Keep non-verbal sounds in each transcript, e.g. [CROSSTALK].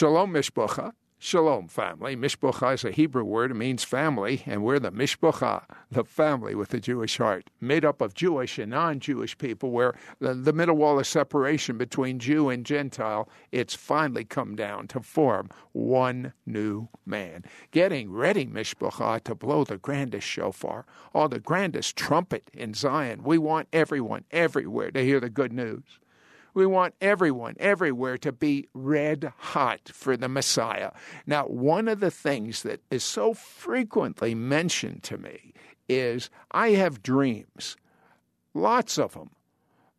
Shalom Mishpacha. Shalom, family. Mishpacha is a Hebrew word. It means family, and we're the Mishpacha, the family with the Jewish heart, made up of Jewish and non Jewish people, where the, the, middle wall of separation between Jew and Gentile, it's finally come down to form one new man. Getting ready, Mishpacha, to blow the grandest shofar, or the grandest trumpet in Zion. We want everyone, everywhere, to hear the good news. We want everyone, everywhere, to be red hot for the Messiah. Now, one of the things that is so frequently mentioned to me is I have dreams, lots of them.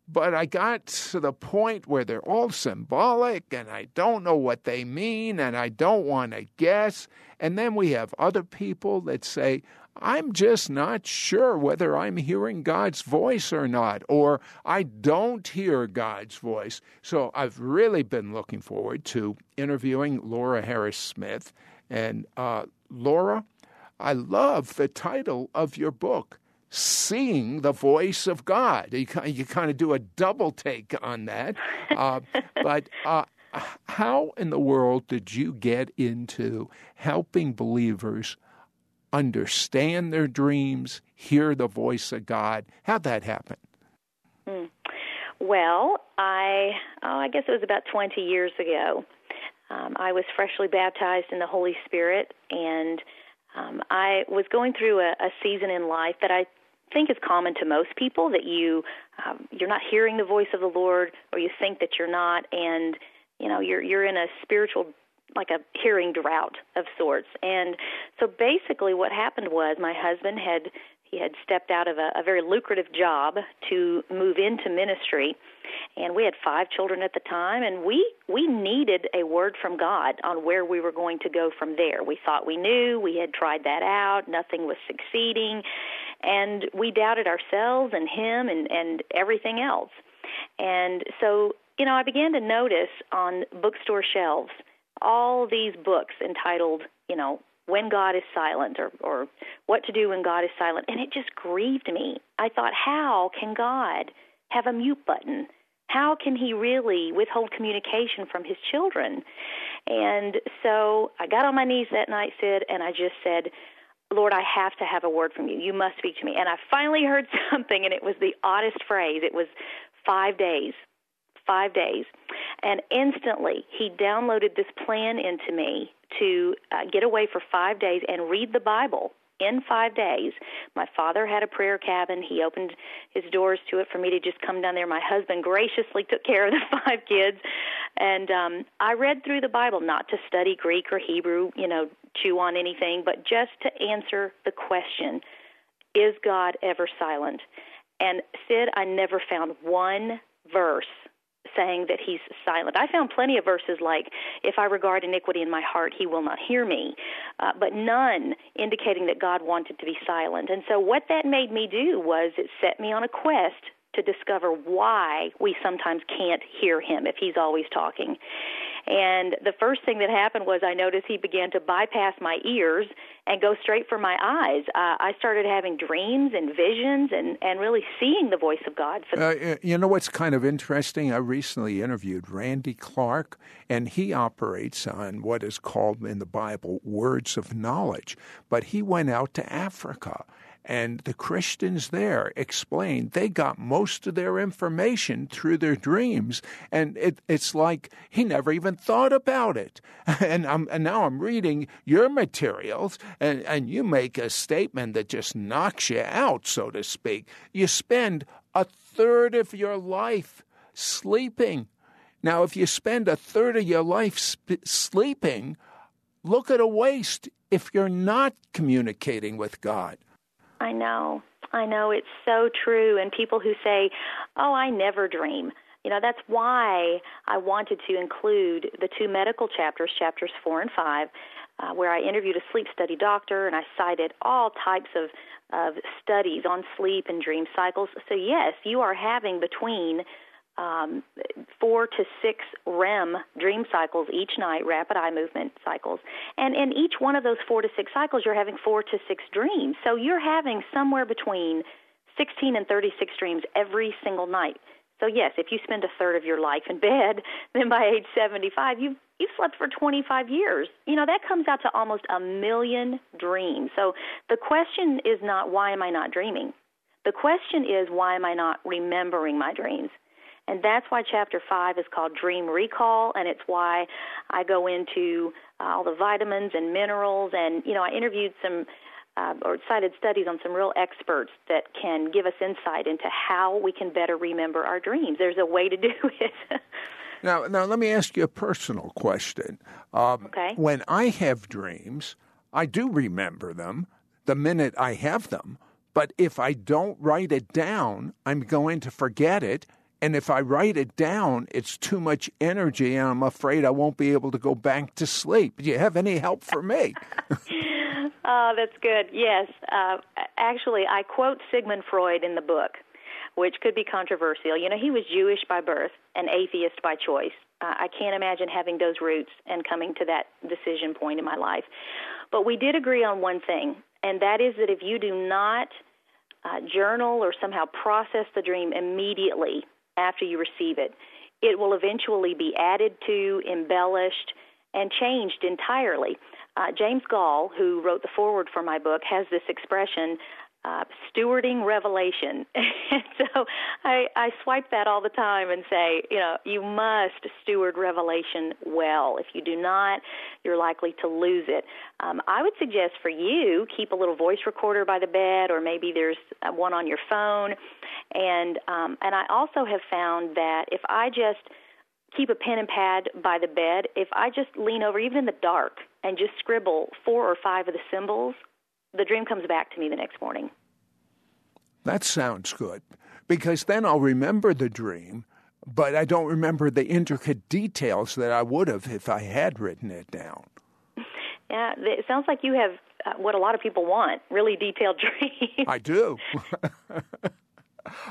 But I got to the point where they're all symbolic and I don't know what they mean and I don't want to guess. And then we have other people that say, I'm just not sure whether I'm hearing God's voice or not, or I don't hear God's voice. So I've really been looking forward to interviewing Laura Harris Smith. And uh, Laura, I love the title of your book, Seeing the Voice of God. You, you kind of do a double take on that. [LAUGHS] Uh, but uh, how in the world did you get into helping believers understand their dreams, hear the voice of God? How'd that happen? Hmm. Well, I oh, I guess it was about 20 years ago. Um, I was freshly baptized in the Holy Spirit, and um, I was going through a, a season in life that I think is common to most people that you um, you're not hearing the voice of the Lord, or you think that you're not, and you know you're you're in a spiritual like a hearing drought of sorts. And so basically what happened was my husband had he had stepped out of a, a very lucrative job to move into ministry and we had five children at the time and we we needed a word from God on where we were going to go from there. We thought we knew, we had tried that out, nothing was succeeding, and we doubted ourselves and him and and everything else. And so, you know, I began to notice on bookstore shelves all these books entitled, you know, when God is silent or, or what to do when God is silent. And it just grieved me. I thought, how can God have a mute button? How can he really withhold communication from his children? And so I got on my knees that night, Sid, and I just said, Lord, I have to have a word from you. You must speak to me. And I finally [LAUGHS] heard something, and it was the oddest phrase. It was five days five days. And instantly, he downloaded this plan into me to uh, get away for five days and read the Bible in five days. My father had a prayer cabin. He opened his doors to it for me to just come down there. My husband graciously took care of the [LAUGHS] five kids. And um, I read through the Bible, not to study Greek or Hebrew, you know, chew on anything, but just to answer the question Is God ever silent? And Sid, I never found one verse saying that he's silent. I found plenty of verses like, If I regard iniquity in my heart, he will not hear me, uh, but none indicating that God wanted to be silent. And so, what that made me do was it set me on a quest to discover why we sometimes can't hear him if he's always talking. And the first thing that happened was I noticed he began to bypass my ears and go straight for my eyes. Uh, I started having dreams and visions and, and really seeing the voice of God. Uh, you know what's kind of interesting? I recently interviewed Randy Clark, and he operates on what is called in the Bible words of knowledge. But he went out to Africa and the Christians there explained they got most of their information through their dreams. And it, it's like he never even thought about it. [LAUGHS] And, I'm, and now I'm reading your materials, and, and you make a statement that just knocks you out, so to speak. You spend a third of your life sleeping. Now, if you spend a third of your life sp- sleeping, look at a waste if you're not communicating with God. I know. I know it's so true. And people who say, oh, I never dream. You know, that's why I wanted to include the two medical chapters, chapters four and five, uh, where I interviewed a sleep study doctor and I cited all types of, of studies on sleep and dream cycles. So, yes, you are having between um, four to six REM dream cycles each night, rapid eye movement cycles. And in each one of those four to six cycles, you're having four to six dreams. So you're having somewhere between 16 and 36 dreams every single night. So yes, if you spend a third of your life in bed, [LAUGHS] then by age 75, you've You've slept for 25 years. You know, that comes out to almost a million dreams. So the question is not why am I not dreaming? The question is why am I not remembering my dreams? And that's why chapter 5 is called Dream Recall, and it's why I go into uh, all the vitamins and minerals. And, you know, I interviewed some uh, or cited studies on some real experts that can give us insight into how we can better remember our dreams. There's a way to do [LAUGHS] it. now, now let me ask you a personal question. Um, okay. When I have dreams, I do remember them the minute I have them. But if I don't write it down, I'm going to forget it. And if I write it down, it's too much energy, and I'm afraid I won't be able to go back to sleep. Do you have any help for me? [LAUGHS] Oh, that's good. Yes. Uh, actually, I quote Sigmund Freud in the book, which could be controversial. You know, he was Jewish by birth, an atheist by choice. Uh, I can't imagine having those roots and coming to that decision point in my life. But we did agree on one thing, and that is that if you do not uh, journal or somehow process the dream immediately after you receive it, it will eventually be added to, embellished, and changed entirely. Uh, James Goll, who wrote the foreword for my book, has this expression, uh, stewarding revelation. [LAUGHS] and so I, I swipe that all the time and say, you know, you must steward revelation well. If you do not, you're likely to lose it. Um, I would suggest for you, keep a little voice recorder by the bed, or maybe there's uh, one on your phone. And um, and I also have found that if I just keep a pen and pad by the bed, if I just lean over, even in the dark, and just scribble four or five of the symbols, the dream comes back to me the next morning. That sounds good because then I'll remember the dream, but I don't remember the intricate details that I would have if I had written it down. [LAUGHS] Yeah, it sounds like you have uh, what a lot of people want really detailed [LAUGHS] dreams. I do. [LAUGHS]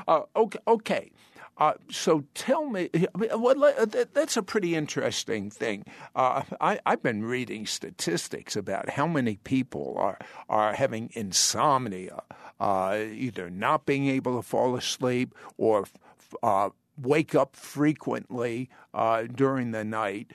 uh, okay. okay. Uh, so tell me, well, that's a pretty interesting thing. Uh, I, have been reading statistics about how many people are are having insomnia, uh, either not being able to fall asleep or uh, wake up frequently uh, during the night.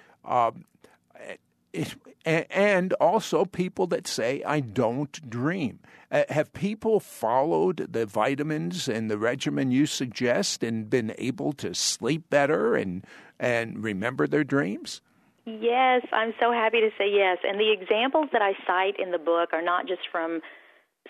And also people that say, I don't dream. Uh, have people followed the vitamins and the regimen you suggest and been able to sleep better and, and remember their dreams? Yes, I'm so happy to say yes. And the examples that I cite in the book are not just from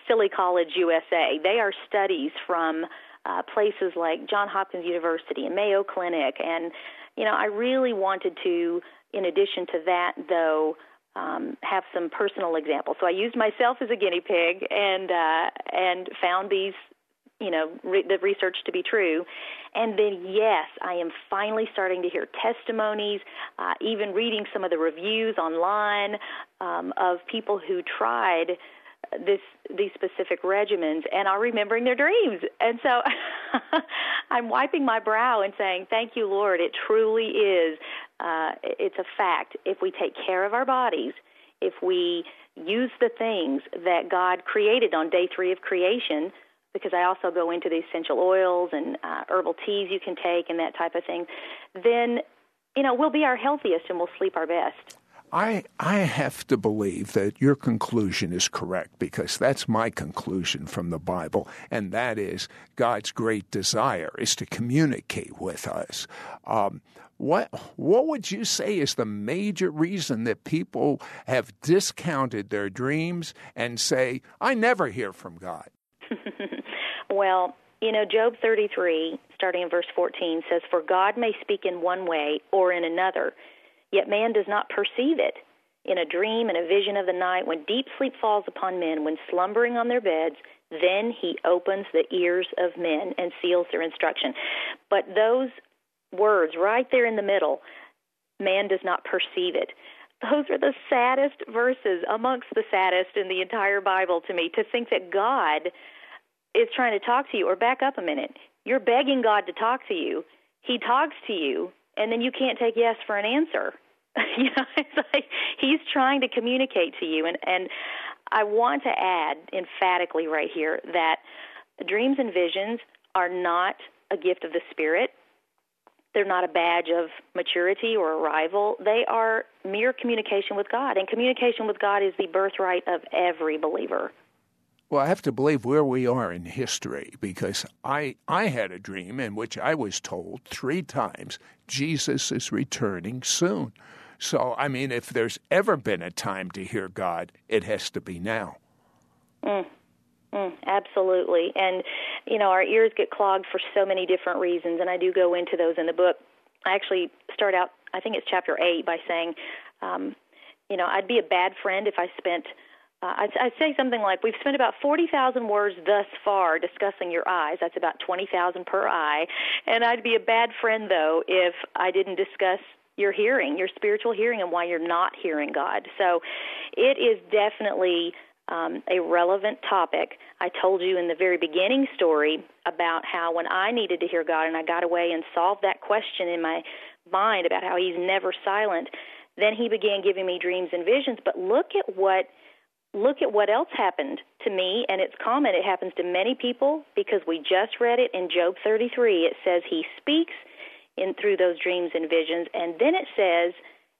Silly College USA, they are studies from uh, places like Johns Hopkins University and Mayo Clinic. And, you know, I really wanted to, in addition to that, though, um, have some personal examples. So I used myself as a guinea pig and uh, and found these, you know, re- the research to be true. And then yes, I am finally starting to hear testimonies, uh, even reading some of the reviews online um, of people who tried this these specific regimens and are remembering their dreams. And so [LAUGHS] I'm wiping my brow and saying, "Thank you, Lord. It truly is. Uh, it's a fact. If we take care of our bodies, if we use the things that God created on day three of creation." Because I also go into the essential oils and uh, herbal teas you can take and that type of thing, then you know we'll be our healthiest and we'll sleep our best. I I have to believe that your conclusion is correct because that's my conclusion from the Bible, and that is God's great desire is to communicate with us. Um, what what would you say is the major reason that people have discounted their dreams and say, "I never hear from God"? [LAUGHS] well, you know, Job 33, starting in verse 14, says, For God may speak in one way or in another, Yet man does not perceive it. In a dream and a vision of the night, when deep sleep falls upon men, when slumbering on their beds, then he opens the ears of men and seals their instruction. But those words right there in the middle, man does not perceive it. Those are the saddest verses amongst the saddest in the entire Bible to me to think that God is trying to talk to you. Or back up a minute. You're begging God to talk to you. He talks to you, and then you can't take yes for an answer. [LAUGHS] you know, it's like he's trying to communicate to you, and and I want to add emphatically right here that dreams and visions are not a gift of the spirit. they're not a badge of maturity or arrival. They are mere communication with God, and communication with God is the birthright of every believer. Well, I have to believe where we are in history because I, I had a dream in which I was told three times Jesus is returning soon. So, I mean, if there's ever been a time to hear God, it has to be now. Mm, mm, absolutely. And, you know, our ears get clogged for so many different reasons, and I do go into those in the book. I actually start out, I think it's chapter 8, by saying, um, you know, I'd be a bad friend if I spent uh, I'd, I'd say something like we've spent about 40,000 words thus far discussing your eyes. That's about 20,000 per eye. And I'd be a bad friend, though, if I didn't discuss your hearing, your spiritual hearing, and why you're not hearing God. So it is definitely um, a relevant topic. I told you in the very beginning story about how when I needed to hear God and I got away and solved that question in my mind about how He's never silent, then He began giving me dreams and visions. But look at what look at what else happened to me, and it's common. It happens to many people because we just read it in Job 33. It says he speaks in through those dreams and visions, and then it says,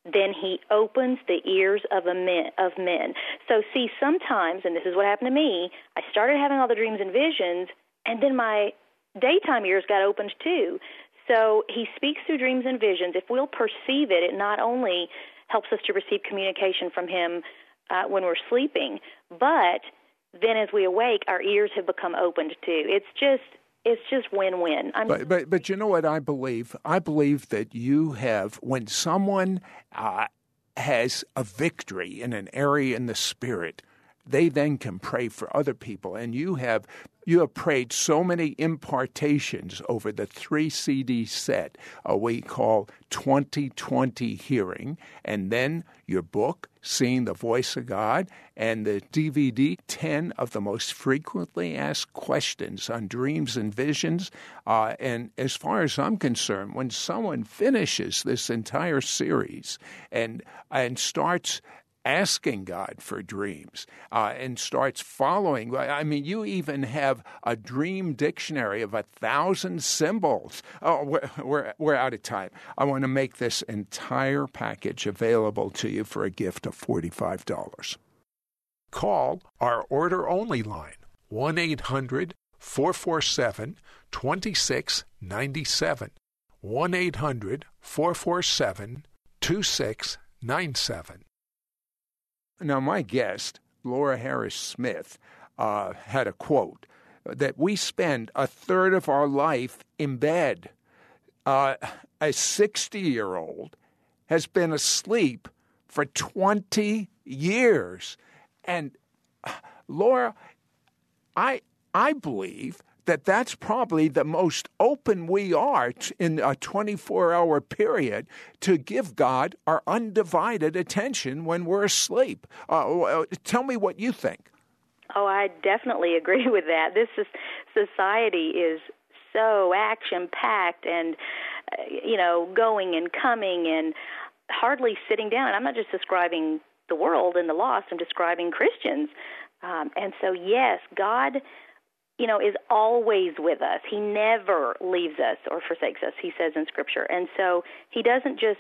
then he opens the ears of a men of men. So see, sometimes, and this is what happened to me. I started having all the dreams and visions, and then my daytime ears got opened too. So he speaks through dreams and visions. If we'll perceive it, it not only helps us to receive communication from him uh, when we're sleeping, but then as we awake, our ears have become opened too. It's just it's just win-win. But, but but you know what I believe? I believe that you have when someone uh, has a victory in an area in the spirit, they then can pray for other people, and you have you have prayed so many impartations over the three CD set uh, we call 2020 Hearing, and then your book, Seeing the Voice of God, and the DVD, 10 of the most frequently asked questions on dreams and visions. Uh, and as far as I'm concerned, when someone finishes this entire series and, and starts asking God for dreams uh, and starts following. I mean, you even have a dream dictionary of a thousand symbols. Oh, we're, we're, we're out of time. I want to make this entire package available to you for a gift of $45. Call our order only line 1 800 447 2697. 1 800 447 2697. Now, my guest, Laura Harris Smith, uh, had a quote that we spend a third of our life in bed. Uh, a 60 year old has been asleep for 20 years. And Laura, I, I believe that that's probably the most open we are in a 24 hour period to give God our undivided attention when we're asleep. Uh, uh tell me what you think. Oh, I definitely [LAUGHS] agree with that. This is society is so action packed and uh, you know going and coming and hardly sitting down. And I'm not just describing the world and the lost. I'm describing Christians. Um, and so, yes, God you know, is always with us. He never leaves us or forsakes us, he says in Scripture. And so he doesn't just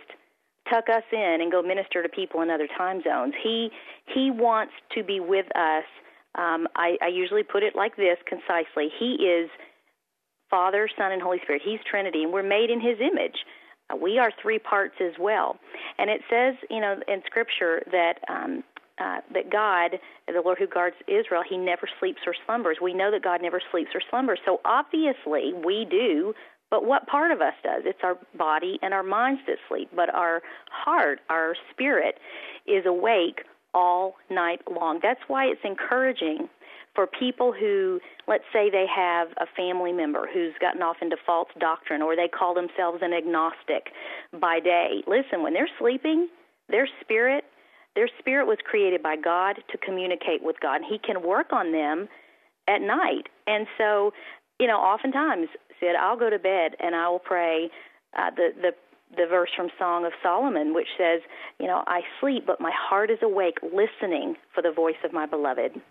tuck us in and go minister to people in other time zones. He he wants to be with us. Um, I, I usually put it like this concisely. He is Father, Son, and Holy Spirit. He's Trinity, and we're made in His image. Uh, we are three parts as well. And it says, you know, in Scripture that um, uh, that God, the Lord who guards Israel, He never sleeps or slumbers. We know that God never sleeps or slumbers. So obviously we do, but what part of us does? It's our body and our minds that sleep, but our heart, our spirit, is awake all night long. That's why it's encouraging for people who, let's say, they have a family member who's gotten off into false doctrine or they call themselves an agnostic by day. Listen, when they're sleeping, their spirit their spirit was created by God to communicate with God. He can work on them at night. And so, you know, oftentimes, Sid, I'll go to bed and I will pray uh, the the the verse from Song of Solomon, which says, you know, I sleep, but my heart is awake, listening for the voice of my beloved.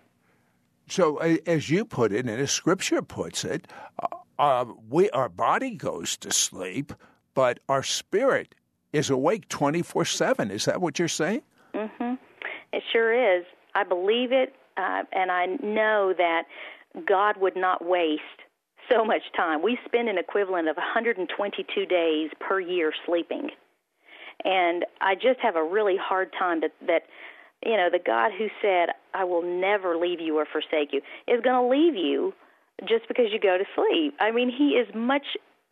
So, as you put it, and as Scripture puts it, uh, uh, we our body goes to sleep, but our spirit is awake 24 7. Is that what you're saying? It sure is. I believe it, uh, and I know that God would not waste so much time. We spend an equivalent of 122 days per year sleeping. And I just have a really hard time that that you know, the God who said, "I will never leave you or forsake you," is going to leave you just because you go to sleep. I mean, he is much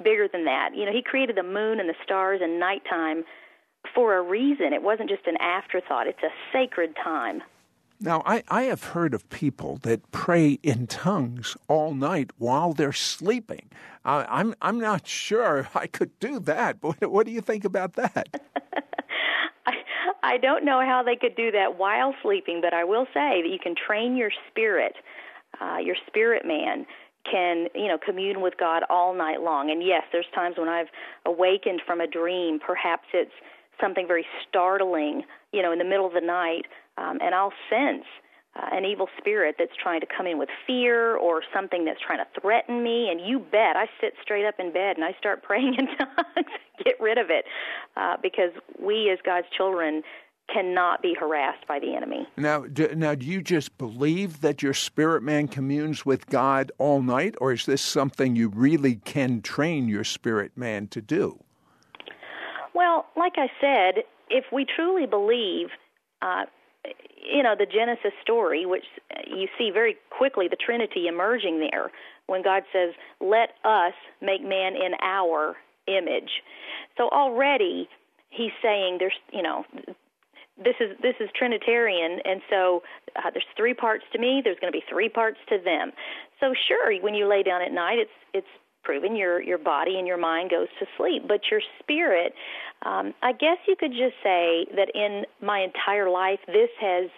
bigger than that. You know, he created the moon and the stars and nighttime for a reason. It wasn't just an afterthought. It's a sacred time. Now, I, I have heard of people that pray in tongues all night while they're sleeping. Uh, I'm I'm not sure [LAUGHS] I could do that. But what, what do you think about that? [LAUGHS] I I don't know how they could do that while sleeping, but I will say that you can train your spirit, uh, your spirit man can you know commune with God all night long. And yes, there's times when I've awakened from a dream. Perhaps it's something very startling, you know, in the middle of the night, um, and I'll sense uh, an evil spirit that's trying to come in with fear or something that's trying to threaten me. And you bet, I sit straight up in bed and I start [LAUGHS] praying in tongues, get rid of it, uh, because we as God's children cannot be harassed by the enemy. Now, do, now, do you just believe that your spirit man communes with God all night, or is this something you really can train your spirit man to do? Well, like I said, if we truly believe, uh, you know, the Genesis story, which you see very quickly the Trinity emerging there, when God says, "Let us make man in our image," so already He's saying there's, you know, this is this is Trinitarian, and so uh, there's three parts to me. There's going to be three parts to them. So sure, when you lay down at night, it's it's proven your your body and your mind goes to sleep, but your spirit. Um, I guess you could just say that in my entire life, this has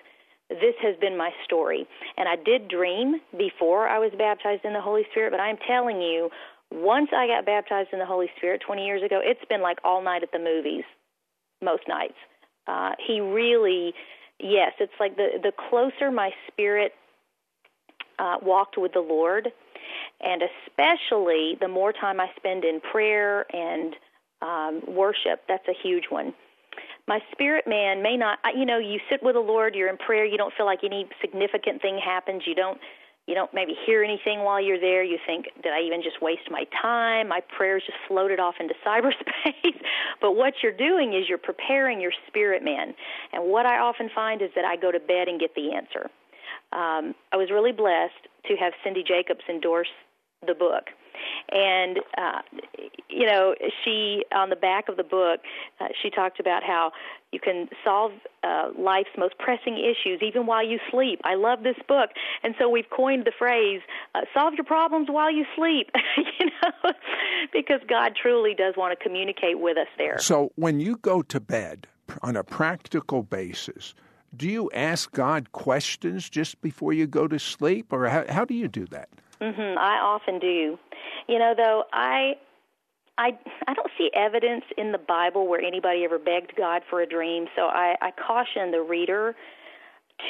this has been my story. And I did dream before I was baptized in the Holy Spirit, but I'm telling you, once I got baptized in the Holy Spirit 20 years ago, it's been like all night at the movies, most nights. Uh, he really, yes, it's like the the closer my spirit uh, walked with the Lord, and especially the more time I spend in prayer and um, worship. That's a huge one. My spirit man may not, you know, you sit with the Lord, you're in prayer, you don't feel like any significant thing happens, you don't you don't maybe hear anything while you're there. You think, did I even just waste my time? My prayers just floated off into [LAUGHS] cyberspace. but what you're doing is you're preparing your spirit man. And what I often find is that I go to bed and get the answer. Um, I was really blessed to have Cindy Jacobs endorse the book. And uh, you know she on the back of the book uh, she talked about how you can solve uh, life's most pressing issues even while you sleep. I love this book. And so we've coined the phrase uh, solve your problems while you sleep [LAUGHS] you know because god truly does want to communicate with us there. So when you go to bed on a practical basis do you ask God questions just before you go to sleep, or how, how do you do that? Mm-hmm, I often do. You know, though I I I don't see evidence in the Bible where anybody ever begged God for a dream, so I, I caution the reader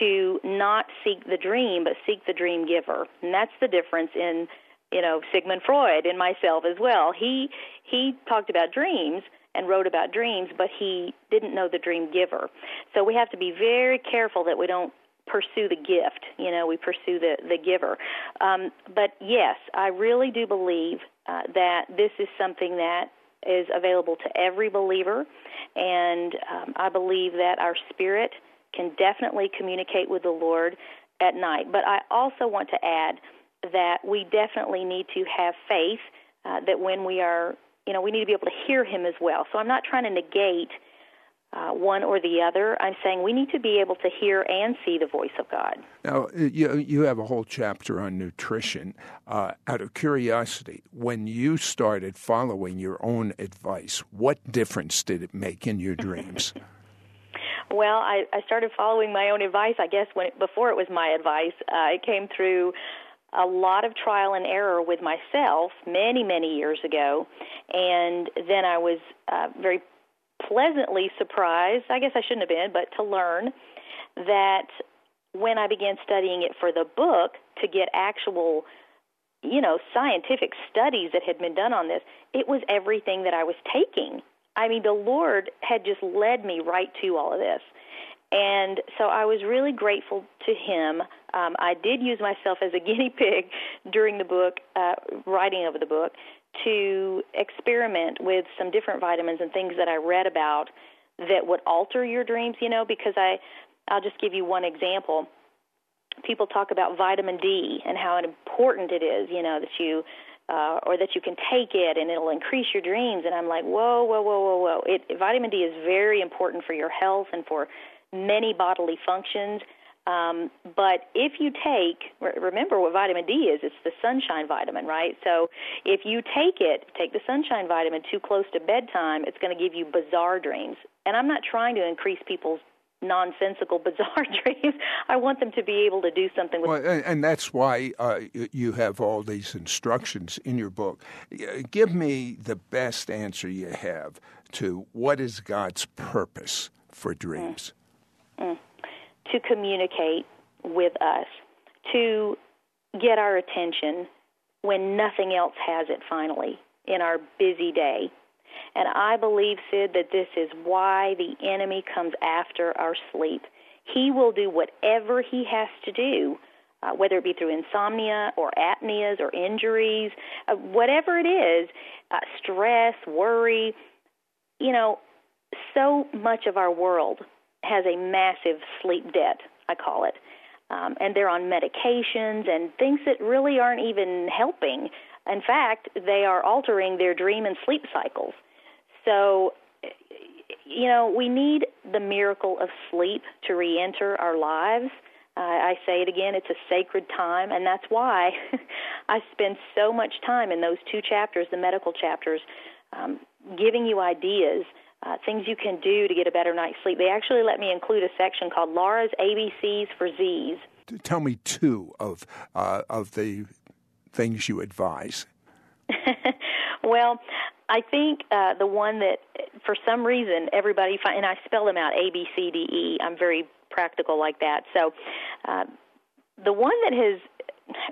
to not seek the dream, but seek the dream giver, and that's the difference in you know Sigmund Freud and myself as well. He he talked about dreams and wrote about dreams, but he didn't know the dream giver. So we have to be very careful that we don't pursue the gift. You know, we pursue the the giver. Um, but yes, I really do believe uh, that this is something that is available to every believer, and um, I believe that our spirit can definitely communicate with the Lord at night. But I also want to add that we definitely need to have faith uh, that when we are, you know, we need to be able to hear Him as well. So I'm not trying to negate uh, one or the other. I'm saying we need to be able to hear and see the voice of God. Now, you, you have a whole chapter on nutrition. Uh, out of curiosity, when you started following your own advice, what difference did it make in your dreams? [LAUGHS] well, I, I started following my own advice, I guess, when it, before it was my advice. Uh, it came through a lot of trial and error with myself many, many years ago. And then I was uh, very pleasantly surprised, I guess I shouldn't have been, but to learn that when I began studying it for the book to get actual you know, scientific studies that had been done on this. It was everything that I was taking. I mean, the Lord had just led me right to all of this. And so I was really grateful to him. Um, I did use myself as a [LAUGHS] guinea pig during the book, uh, writing of the book, to experiment with some different vitamins and things that I read about that would alter your dreams, you know, because I I'll just give you one example. People talk about vitamin D and how important it is, you know, that you uh, or that you can take it and it'll increase your dreams. And I'm like, whoa, whoa, whoa, whoa, whoa! It, vitamin D is very important for your health and for many bodily functions. Um, but if you take, remember what vitamin D is, it's the sunshine vitamin, right? So if you take it, take the sunshine vitamin too close to bedtime, it's going to give you bizarre dreams. And I'm not trying to increase people's nonsensical, [LAUGHS] bizarre dreams. I want them to be able to do something with. Well, and, and that's why uh, you have all these instructions in your book. Give me the best answer you have to what is God's purpose for dreams. Mm. Mm. To communicate with us, to get our attention when nothing else has it. Finally, in our busy day and I believe, Sid, that this is why the enemy comes after our sleep. He will do whatever he has to do, uh, whether it be through insomnia or apneas or injuries, uh, whatever it is, uh, stress, worry. You know, so much of our world has a massive sleep debt, I call it. Um, and they're on medications and things that really aren't even helping. In fact, they are altering their dream and sleep cycles. So, you know, we need the miracle of sleep to re enter our lives. Uh, I say it again, it's a sacred time, and that's why [LAUGHS] I spend so much time in those two chapters, the medical chapters, um, giving you ideas. Uh, things you can do to get a better night's sleep. They actually let me include a section called Laura's ABCs for Z's. Tell me two of uh, of the things you advise. [LAUGHS] well, I think uh, the one that, for some reason, everybody find, and I spell them out A B C D E. I'm very practical like that. So, uh, the one that has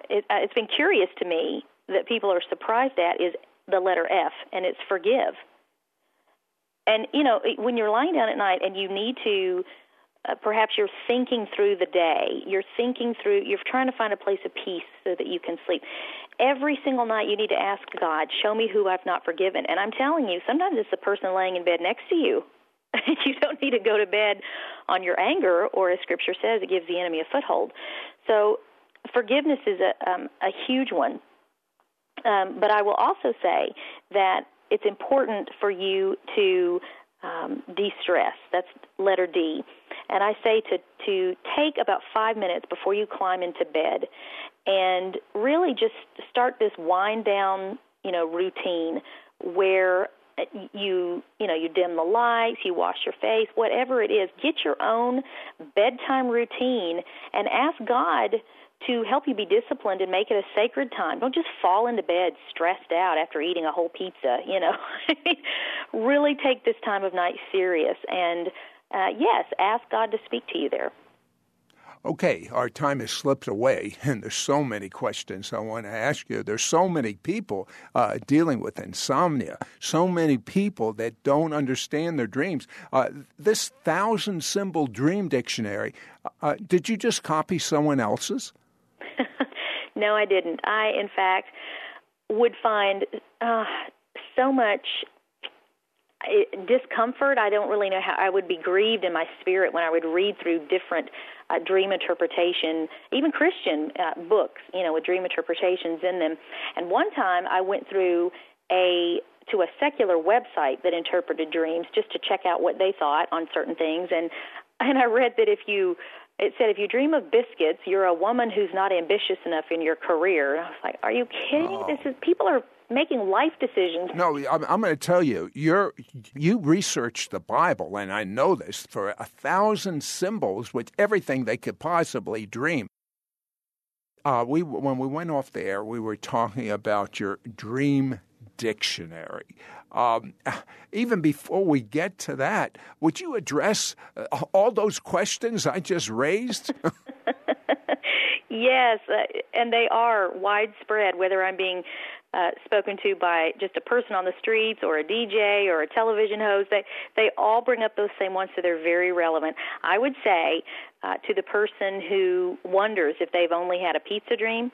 it, uh, it's been curious to me that people are surprised at is the letter F, and it's forgive. And you know, when you're lying down at night and you need to uh, perhaps you're thinking through the day. You're thinking through, you're trying to find a place of peace so that you can sleep. Every single night you need to ask God, show me who I've not forgiven. And I'm telling you, sometimes it's the person laying in bed next to you. [LAUGHS] you don't need to go to bed on your anger, or as Scripture says, it gives the enemy a foothold. So forgiveness is a, um, a huge one. Um, but I will also say that it's important for you to um, de-stress. That's letter D. And I say to to take about five minutes before you climb into bed, and really just start this wind down, you know, routine where you you know you dim the lights you wash your face whatever it is get your own bedtime routine and ask god to help you be disciplined and make it a sacred time. Don't just fall into bed stressed out after eating a whole pizza, you know. [LAUGHS] really take this time of night serious and uh, yes, ask God to speak to you there. Okay, our time has slipped away, [LAUGHS] and there's so many questions I want to ask you. There's so many people uh, dealing with insomnia, so many people that don't understand their dreams. Uh, this thousand symbol dream dictionary, uh, did you just copy someone else's? [LAUGHS] no, I didn't. I, in fact, would find uh, so much uh, discomfort. I don't really know how I would be grieved in my spirit when I would read through different uh, dream interpretation, even Christian uh, books, you know, with dream interpretations in them. And one time I went through a to a secular website that interpreted dreams just to check out what they thought on certain things and and I read that if you it said if you dream of biscuits, you're a woman who's not ambitious enough in your career. And I was like, are you kidding? Oh. This is people are making life decisions. No, I'm, I'm going to tell you, you're you researched the Bible, and I know this for a thousand symbols with everything they could possibly dream. Uh, we when we went off there, we were talking about your dream dictionary. Um, [SIGHS] even before we get to that, would you address uh, all those questions I just raised? [LAUGHS] Yes, uh, and they are widespread, whether I'm being uh, spoken to by just a person on the streets or a DJ or a television host. They they all bring up those same ones, so they're very relevant. I would say uh, to the person who wonders if they've only had a pizza dream,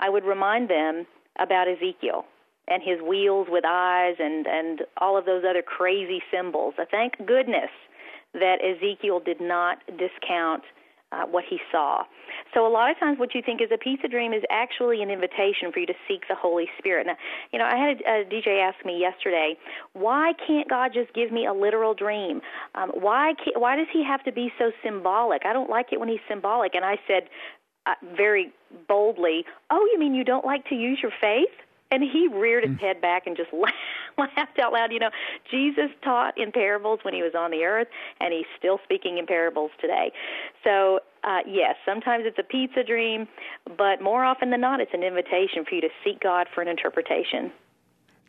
I would remind them about Ezekiel and his wheels with eyes and and all of those other crazy symbols. I thank goodness that Ezekiel did not discount uh, what he saw. So a lot of times, what you think is a pizza dream is actually an invitation for you to seek the Holy Spirit. Now, you know, I had a, a DJ ask me yesterday, why can't God just give me a literal dream? Um, why can't, why does He have to be so symbolic? I don't like it when He's symbolic. And I said uh, very boldly, "Oh, you mean you don't like to use your faith?" And he reared his mm. head back and just [LAUGHS] laughed out loud. You know, Jesus taught in parables when he was on the earth, and he's still speaking in parables today. So, uh, yes, sometimes it's a pizza dream, but more often than not, it's an invitation for you to seek God for an interpretation.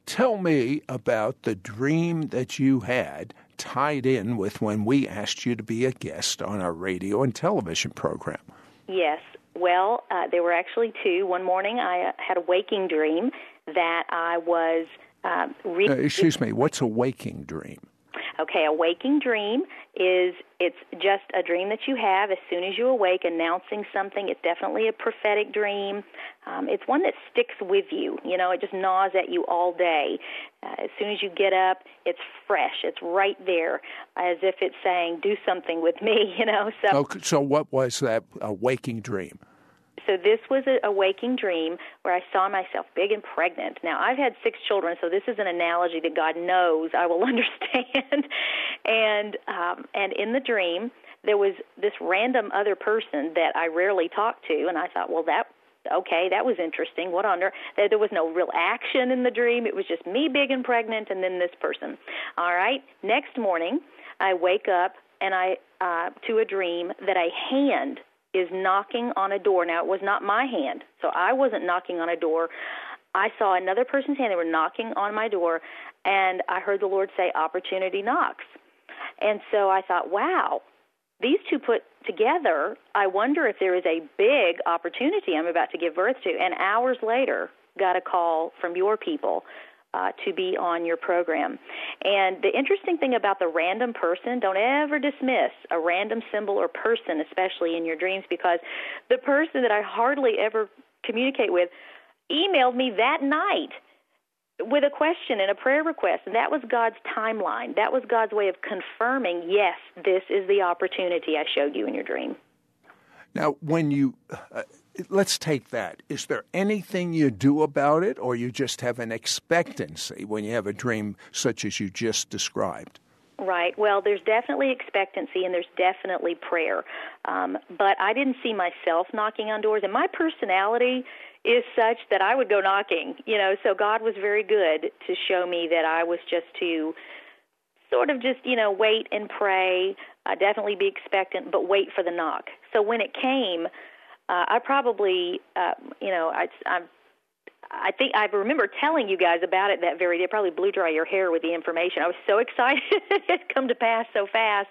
Tell me about the dream that you had tied in with when we asked you to be a guest on our radio and television program. Yes. Well, uh, there were actually two. One morning I uh, had a waking dream that I was um, re- uh, excuse me, what's a waking dream? Okay, a waking dream is it's just a dream that you have as soon as you awake, announcing something. It's definitely a prophetic dream. Um, it's one that sticks with you. You know, it just gnaws at you all day. Uh, as soon as you get up, it's fresh. It's right there, as if it's saying, "Do something with me." [LAUGHS] You know. So, okay, so what was that a waking dream? So this was a, a waking dream where I saw myself big and pregnant. Now I've had six children, so this is an analogy that God knows I will [LAUGHS] understand. and um, and in the dream, there was this random other person that I rarely talk to, and I thought, well, that okay, that was interesting. What on earth? There was no real action in the dream. It was just me big and pregnant, and then this person. All right. Next morning, I wake up and I uh, to a dream that a hand is knocking on a door. Now, it was not my hand, so I wasn't knocking on a door. I saw another person's hand. They were knocking on my door, and I heard the Lord say, Opportunity knocks. And so I thought, wow, these two put together, I wonder if there is a big opportunity I'm about to give birth to. And hours later, got a call from your people uh, to be on your program. And the interesting thing about the random person, don't ever dismiss a random symbol or person, especially in your dreams, because the person that I hardly ever communicate with emailed me that night with a question and a prayer request. And that was God's timeline. That was God's way of confirming, yes, this is the opportunity I showed you in your dream. Now, when you uh, let's take that. Is there anything you do about it, or you just have an expectancy when you have a dream such as you just described? Right. Well, there's definitely expectancy and there's definitely prayer. Um, but I didn't see myself knocking on doors, and my personality is such that I would go knocking. You know, so God was very good to show me that I was just to sort of just you know wait and pray. Uh, definitely be expectant, but wait for the knock. So when it came, uh, I probably, uh, you know, I, I'm I think I remember telling you guys about it that very day. Probably blew dry your hair with the information. I was so [LAUGHS] excited it had come to pass so fast.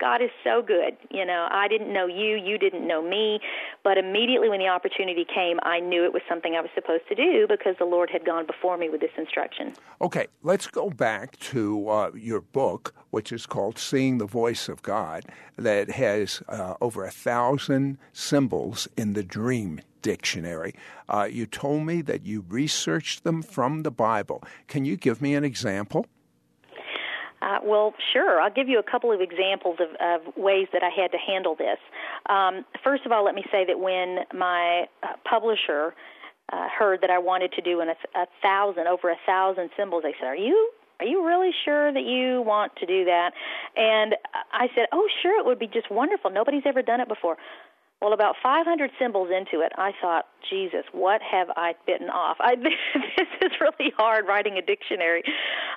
God is so good. You know, I didn't know you, you didn't know me, but immediately when the opportunity came, I knew it was something I was supposed to do because the Lord had gone before me with this instruction. Okay, let's go back to uh, your book, which is called "Seeing the Voice of God," that has uh, over a thousand symbols in the dream dictionary. Uh, you told me that you researched them from the Bible. Can you give me an example? Uh, well, sure. I'll give you a couple of examples of, of ways that I had to handle this. Um, first of all, let me say that when my uh, publisher uh, heard that I wanted to do an, a, a thousand, over a thousand symbols, they said, "Are you are you really sure that you want to do that? And I said, Oh, sure, it would be just wonderful. Nobody's ever done it before. Well, about 500 symbols into it, I thought, Jesus, what have I bitten off? I, [LAUGHS] this is really hard writing a dictionary,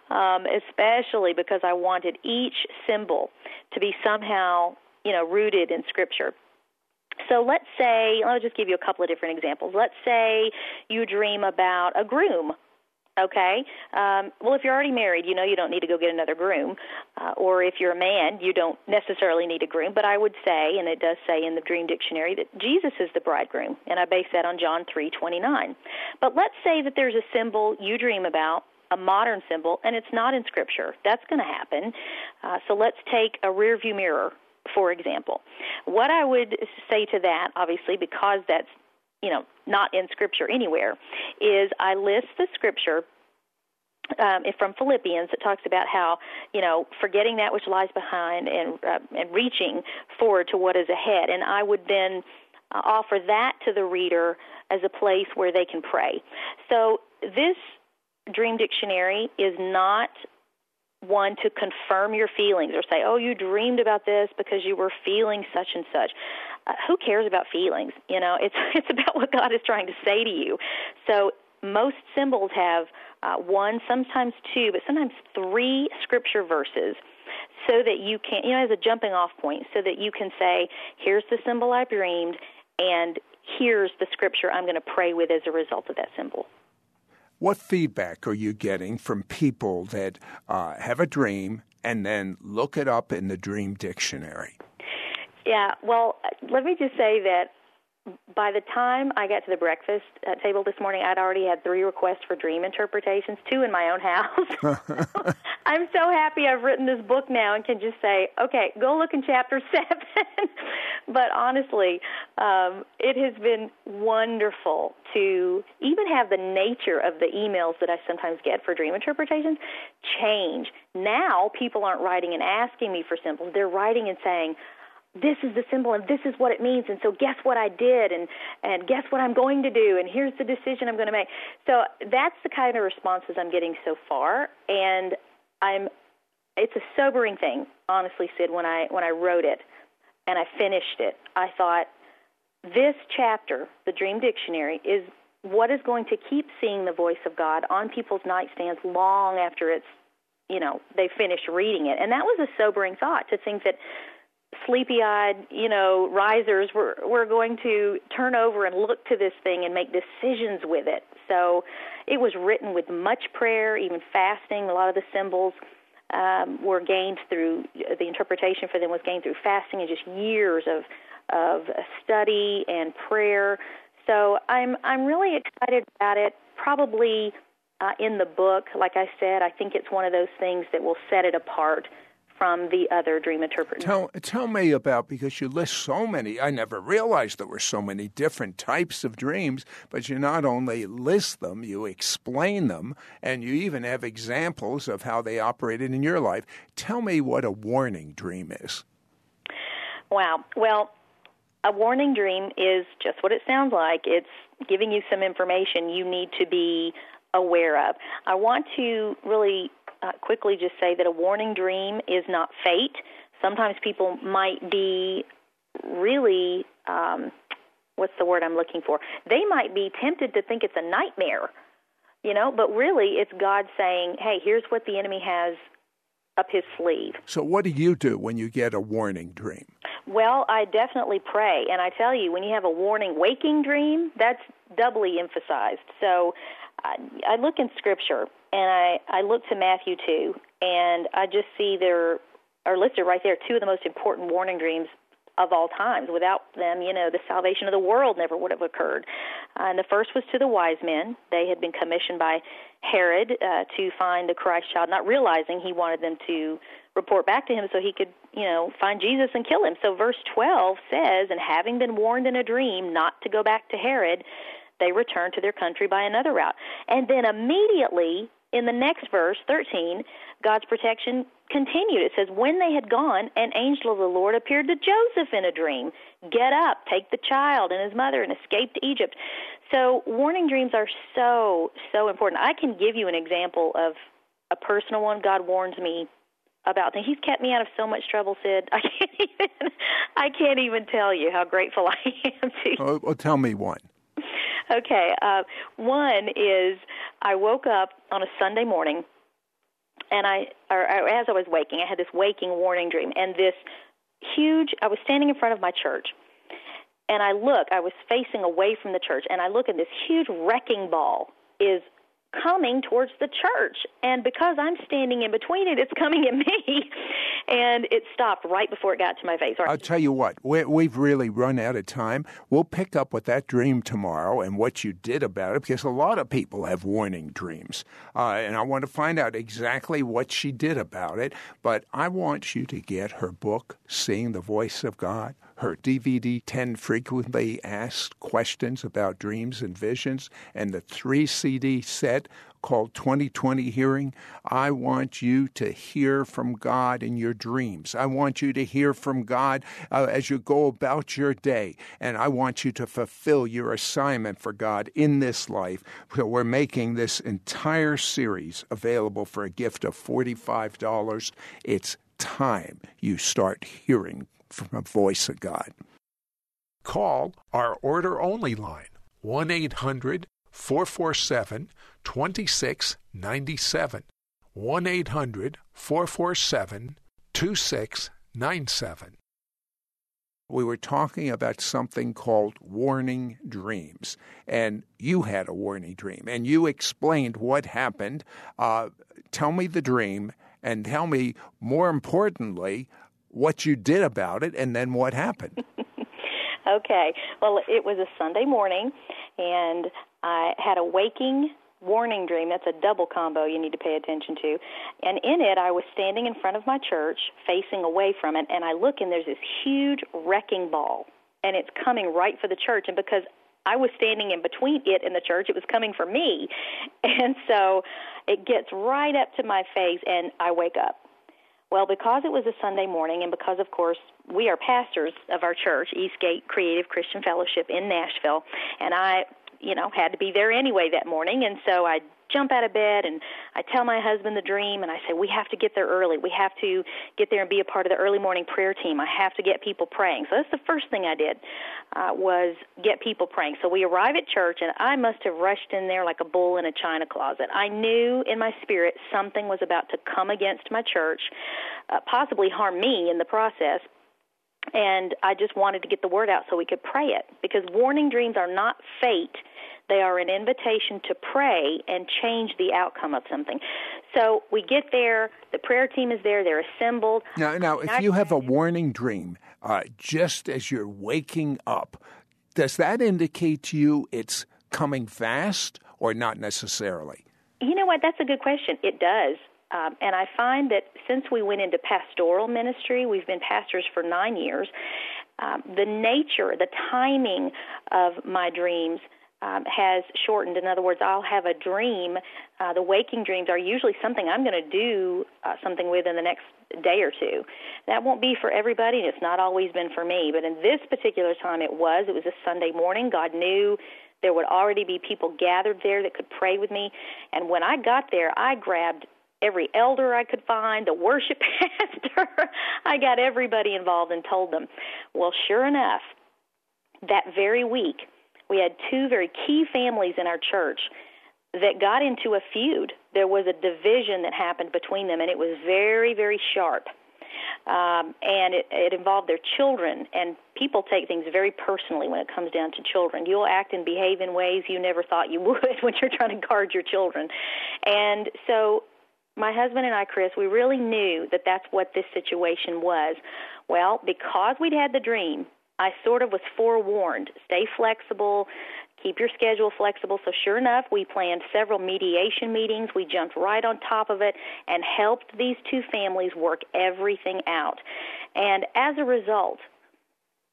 um, especially because I wanted each symbol to be somehow, you know, rooted in Scripture. So let's say, I'll just give you a couple of different examples. Let's say you dream about a groom Okay. Um, well, if you're already married, you know you don't need to go get another groom. Uh, or if you're a man, you don't necessarily need a groom. But I would say, and it does say in the Dream Dictionary, that Jesus is the bridegroom, and I base that on John 3:29. But let's say that there's a symbol you dream about, a modern symbol, and it's not in Scripture. That's going to happen. Uh, so let's take a rear view mirror, for example. What I would say to that, obviously, because that's you know, not in Scripture anywhere, is I list the Scripture um, from Philippians it talks about how you know forgetting that which lies behind and uh, and reaching forward to what is ahead. And I would then uh, offer that to the reader as a place where they can pray. So this dream dictionary is not one to confirm your feelings or say, "Oh, you dreamed about this because you were feeling such and such." Uh, who cares about feelings? You know, it's [LAUGHS] it's about what God is trying to say to you. So most symbols have uh, one, sometimes two, but sometimes three scripture verses so that you can, you know, as a jumping off point, so that you can say, here's the symbol I dreamed, and here's the scripture I'm going to pray with as a result of that symbol. What feedback are you getting from people that uh, have a dream and then look it up in the dream dictionary? Yeah, well, let me just say that by the time I got to the breakfast uh, table this morning, I'd already had three requests for dream interpretations, two in my own house. [LAUGHS] [LAUGHS] I'm so happy I've written this book now and can just say, okay, go look in chapter [LAUGHS] seven. but honestly, um, it has been wonderful to even have the nature of the emails that I sometimes get for dream interpretations change. Now people aren't writing and asking me for symbols; they're writing and saying this is the symbol and this is what it means and so guess what I did and and guess what I'm going to do and here's the decision I'm going to make. So that's the kind of responses I'm getting so far and I'm it's a sobering thing honestly Sid when I when I wrote it and I finished it. I thought this chapter, the Dream Dictionary is what is going to keep seeing the voice of God on people's nightstands long after it's you know they finish reading it and that was a sobering thought to think that sleepy-eyed, you know, risers were were going to turn over and look to this thing and make decisions with it. So it was written with much prayer, even fasting. A lot of the symbols um, were gained through the interpretation for them was gained through fasting and just years of of study and prayer. So I'm I'm really excited about it. Probably uh, in the book, like I said, I think it's one of those things that will set it apart from the other dream interpreters. Tell, tell me about because you list so many. I never realized there were so many different types of dreams, but you not only list them, you explain them, and you even have examples of how they operated in your life. Tell me what a warning dream is. Wow. Well, a warning dream is just what it sounds like. It's giving you some information you need to be aware of. I want to really uh, quickly just say that a warning dream is not fate. Sometimes people might be really, um, what's the word I'm looking for? They might be tempted to think it's a nightmare, you know, but really it's God saying, hey, here's what the enemy has up his sleeve. So, what do you do when you get a warning dream? Well, I definitely pray. And I tell you, when you have a warning waking dream, that's doubly emphasized. So, I, I look in Scripture and I, I look to Matthew 2, and I just see there are listed right there two of the most important warning dreams of all times. Without them, you know, the salvation of the world never would have occurred. Uh, and the first was to the wise men. They had been commissioned by Herod uh, to find the Christ child, not realizing he wanted them to report back to him so he could, you know, find Jesus and kill him. So verse 12 says, And having been warned in a dream not to go back to Herod, they returned to their country by another route. And then immediately in the next verse, 13, God's protection continued. It says, When they had gone, an angel of the Lord appeared to Joseph in a dream. Get up, take the child and his mother, and escape to Egypt. So, warning dreams are so, so important. I can give you an example of a personal one. God warns me about things. He's kept me out of so much trouble, Sid. [LAUGHS] I can't even, I can't even tell you how grateful [LAUGHS] I am to. Oh, tell me one. [LAUGHS] Okay. Uh, one is I woke up on a Sunday morning, and I, or, or as I was waking, I had this waking warning dream, and this huge. I was standing in front of my church, and I look. I was facing away from the church, and I look, and this huge wrecking ball is coming towards the church. And because I'm standing in between it, it's coming at me. [LAUGHS] and it stopped right before it got to my face. I'll tell you what, we, have really run out of time. We'll pick up with that dream tomorrow and what you did about it because a lot of people have warning dreams. Uh, and I want to find out exactly what she did about it. But I want you to get her book, Seeing the Voice of God her DVD 10 frequently asked questions about dreams and visions, and the three CD set called 2020 Hearing. I want you to hear from God in your dreams. I want you to hear from God uh, as you go about your day. And I want you to fulfill your assignment for God in this life. So we're making this entire series available for a gift of $45. It's time you start hearing from a voice of God. Call our order only line 1 800 447 2697. 1 800 447 2697. We were talking about something called warning dreams, and you had a warning dream, and you explained what happened. Uh, tell me the dream, and tell me, more importantly, what you did about it, and then what happened. [LAUGHS] okay. Well, it was a Sunday morning, and I had a waking warning dream. That's a double combo you need to pay attention to. And in it, I was standing in front of my church, facing away from it, and I look, and there's this huge wrecking ball, and it's coming right for the church. And because I was standing in between it and the church. It was coming for me. [LAUGHS] And so it gets right up to my face, and I wake up. Well, because it was a Sunday morning, and because, of course, we are pastors of our church, Eastgate Creative Christian Fellowship in Nashville, and I, you know, had to be there anyway that morning, and so I jump out of bed and I tell my husband the dream and I say we have to get there early. We have to get there and be a part of the early morning prayer team. I have to get people praying. So that's the first thing I did uh, was get people praying. So we arrive at church and I must have rushed in there like a bull in a china closet. I knew in my spirit something was about to come against my church, uh, possibly harm me in the process and I just wanted to get the word out so we could pray it because warning dreams are not fate they are an invitation to pray and change the outcome of something. So we get there, the prayer team is there, they're assembled. Now, now if you have a warning dream uh, just as you're waking up, does that indicate to you it's coming fast or not necessarily? You know what? That's a good question. It does. Um, and I find that since we went into pastoral ministry, we've been pastors for nine years, um, the nature, the timing of my dreams um, has shortened. In other words, I'll have a dream. Uh, the waking dreams are usually something I'm going to do uh, something with in the next day or two. That won't be for everybody, and it's not always been for me. But in this particular time, it was. It was a Sunday morning. God knew there would already be people gathered there that could pray with me. And when I got there, I grabbed every elder I could find, the worship [LAUGHS] pastor. I got everybody involved and told them. Well, sure enough, that very week, we had two very key families in our church that got into a feud. There was a division that happened between them, and it was very, very sharp. Um, and it, it involved their children, and people take things very personally when it comes down to children. You'll act and behave in ways you never thought you [LAUGHS] would when you're trying to guard your children. And so my husband and I, Chris, we really knew that that's what this situation was. Well, because we'd had the dream, I sort of was forewarned stay flexible, keep your schedule flexible. So, sure enough, we planned several mediation meetings. We jumped right on top of it and helped these two families work everything out. And as a result,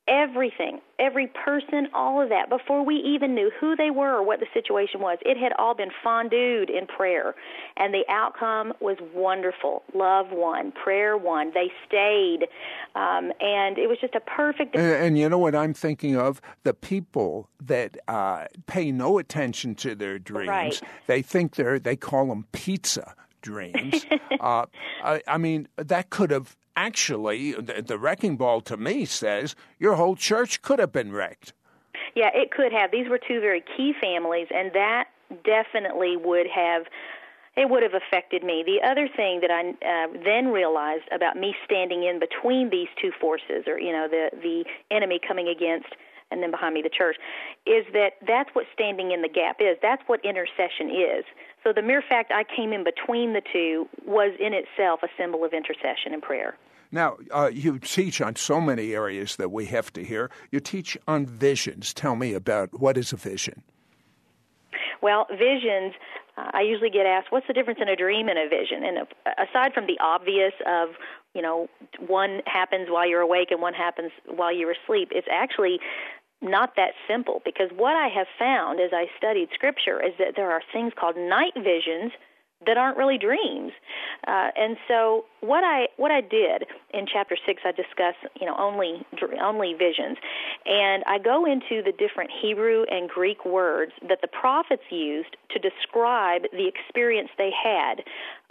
everything, every person, all of that, before we even knew who they were or what the situation was. It had all been fondued in prayer, and the outcome was wonderful. Love won, prayer won. They stayed, um, and it was just a perfect. And, and, you know what I'm thinking of? The people that uh, pay no attention to their dreams. Right. They think they're they call them pizza dreams. [LAUGHS] uh, I, I mean, that could have actually, the, the wrecking ball to me says your whole church could have been wrecked. Yeah, it could have. These were two very key families, and that definitely would have it would have affected me. The other thing that I uh, then realized about me standing in between these two forces, or you know, the the enemy coming against and then behind me the church, is that that's what standing in the gap is. That's what intercession is. So the mere fact I came in between the two was in itself a symbol of intercession and prayer. Now, uh, you teach on so many areas that we have to hear. You teach on visions. Tell me about what is a vision? Well, visions, uh, I usually get asked, what's the difference in a dream and a vision? And uh, aside from the obvious of, you know, one happens while you're awake and one happens while you're asleep, it's actually not that simple because what I have found as I studied scripture is that there are things called night visions that aren't really dreams. Uh, and so what I what I did in chapter six, I discuss you know only only visions, and I go into the different Hebrew and Greek words that the prophets used to describe the experience they had.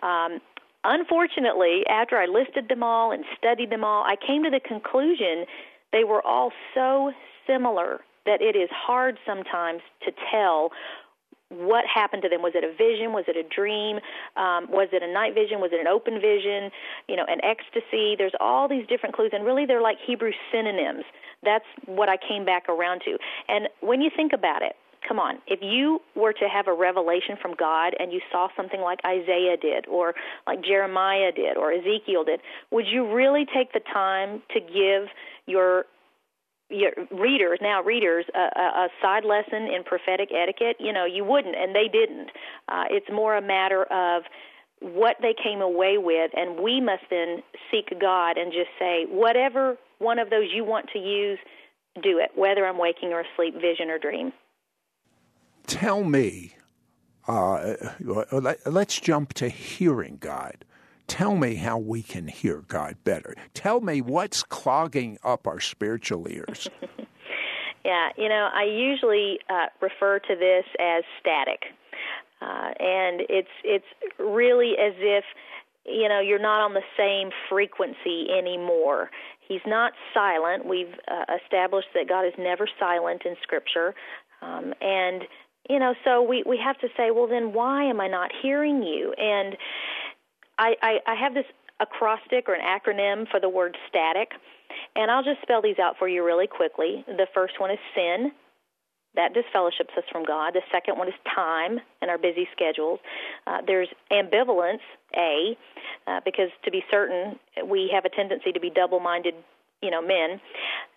Um, unfortunately, after I listed them all and studied them all, I came to the conclusion they were all so similar that it is hard sometimes to tell what happened to them. Was it a vision? Was it a dream? Um, was it a night vision? Was it an open vision? You know, an ecstasy. There's all these different clues, and really they're like Hebrew synonyms. That's what I came back around to. And when you think about it, come on, if you were to have a revelation from God and you saw something like Isaiah did, or like Jeremiah did, or Ezekiel did, would you really take the time to give your your readers now readers a, a, side lesson in prophetic etiquette you know you wouldn't and they didn't. Uh, it's more a matter of what they came away with and we must then seek god and just say whatever one of those you want to use do it whether i'm waking or asleep vision or dream. Tell me uh, let's jump to hearing god Tell me how we can hear God better. Tell me what's clogging up our spiritual ears. [LAUGHS] yeah, you know, I usually uh, refer to this as static, uh, and it's it's really as if you know you're not on the same frequency anymore. He's not silent. We've uh, established that God is never silent in Scripture, um, and you know, so we we have to say, well, then why am I not hearing you? And I, I, I have this acrostic or an acronym for the word static, and I'll just spell these out for you really quickly. The first one is sin. That disfellowships us from God. The second one is time and our busy schedules. Uh, there's ambivalence, A, uh, because to be certain, we have a tendency to be double minded you know men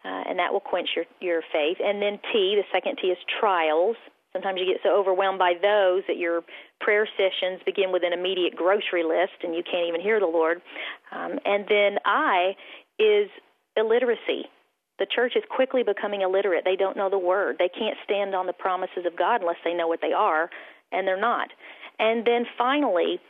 uh, and that will quench your your faith and then t the second t is trials Sometimes you get so overwhelmed by those that your prayer sessions begin with an immediate grocery list and you can't even hear the Lord. Um, and then I is illiteracy. The church is quickly becoming illiterate. They don't know the word. They can't stand on the promises of God unless they know what they are, and they're not. And then finally,